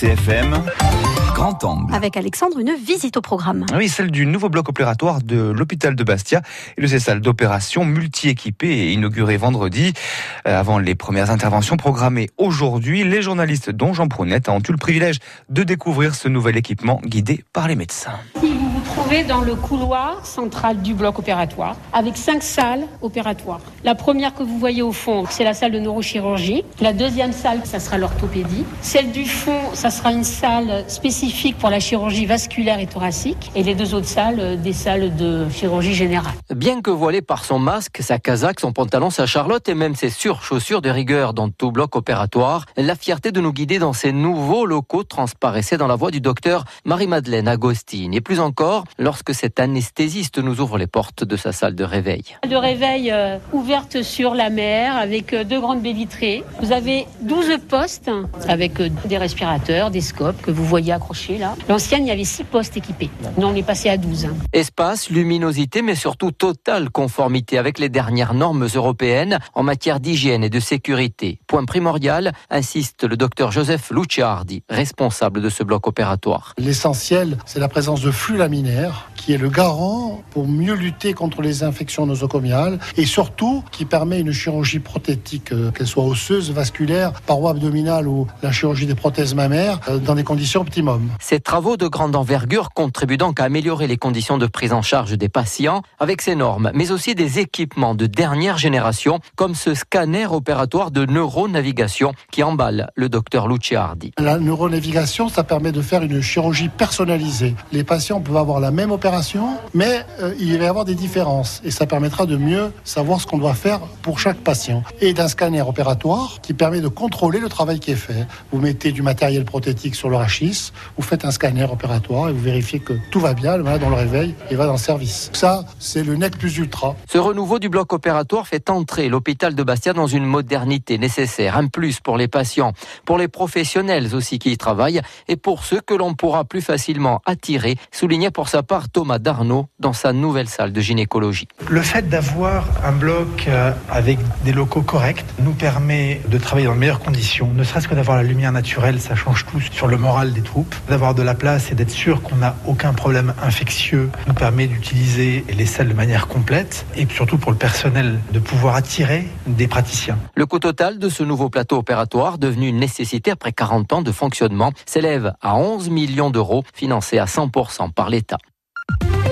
RCFM, grand angle. Avec Alexandre, une visite au programme. Oui, celle du nouveau bloc opératoire de l'hôpital de Bastia et de ses salles d'opération multi-équipées et inaugurées vendredi. Euh, avant les premières interventions programmées aujourd'hui, les journalistes dont Jean Prounette ont eu le privilège de découvrir ce nouvel équipement guidé par les médecins. Dans le couloir central du bloc opératoire avec cinq salles opératoires. La première que vous voyez au fond, c'est la salle de neurochirurgie. La deuxième salle, ça sera l'orthopédie. Celle du fond, ça sera une salle spécifique pour la chirurgie vasculaire et thoracique. Et les deux autres salles, euh, des salles de chirurgie générale. Bien que voilée par son masque, sa casaque, son pantalon, sa charlotte et même ses surchaussures de rigueur dans tout bloc opératoire, la fierté de nous guider dans ces nouveaux locaux transparaissait dans la voix du docteur Marie-Madeleine Agostine. Et plus encore, lorsque cet anesthésiste nous ouvre les portes de sa salle de réveil. De réveil euh, ouverte sur la mer avec euh, deux grandes baies vitrées. Vous avez 12 postes avec euh, des respirateurs, des scopes que vous voyez accrochés là. L'ancienne, il y avait 6 postes équipés. Nous, on est passé à 12. hein. Espace, luminosité, mais surtout totale conformité avec les dernières normes européennes en matière d'hygiène et de sécurité. Point primordial, insiste le docteur Joseph Luciardi, responsable de ce bloc opératoire. L'essentiel, c'est la présence de flux laminaires, heures. Qui est le garant pour mieux lutter contre les infections nosocomiales et surtout qui permet une chirurgie prothétique, euh, qu'elle soit osseuse, vasculaire, paroi abdominale ou la chirurgie des prothèses mammaires, euh, dans des conditions optimum. Ces travaux de grande envergure contribuent donc à améliorer les conditions de prise en charge des patients avec ces normes, mais aussi des équipements de dernière génération comme ce scanner opératoire de neuronavigation qui emballe le docteur Luciardi. La neuronavigation, ça permet de faire une chirurgie personnalisée. Les patients peuvent avoir la même opération, mais euh, il va y avoir des différences et ça permettra de mieux savoir ce qu'on doit faire pour chaque patient. Et d'un scanner opératoire qui permet de contrôler le travail qui est fait. Vous mettez du matériel prothétique sur le rachis, vous faites un scanner opératoire et vous vérifiez que tout va bien, le malade dans le réveil et va dans le service. Ça, c'est le net plus ultra. Ce renouveau du bloc opératoire fait entrer l'hôpital de Bastia dans une modernité nécessaire, un plus pour les patients, pour les professionnels aussi qui y travaillent et pour ceux que l'on pourra plus facilement attirer, soulignait pour sa part Thomas Darnaud dans sa nouvelle salle de gynécologie. Le fait d'avoir un bloc euh, avec des locaux corrects nous permet de travailler dans de meilleures conditions, ne serait-ce que d'avoir la lumière naturelle, ça change tout sur le moral des troupes. D'avoir de la place et d'être sûr qu'on n'a aucun problème infectieux nous permet d'utiliser les salles de manière complète et surtout pour le personnel de pouvoir attirer des praticiens. Le coût total de ce nouveau plateau opératoire, devenu une nécessité après 40 ans de fonctionnement, s'élève à 11 millions d'euros, financés à 100% par l'État. Bye.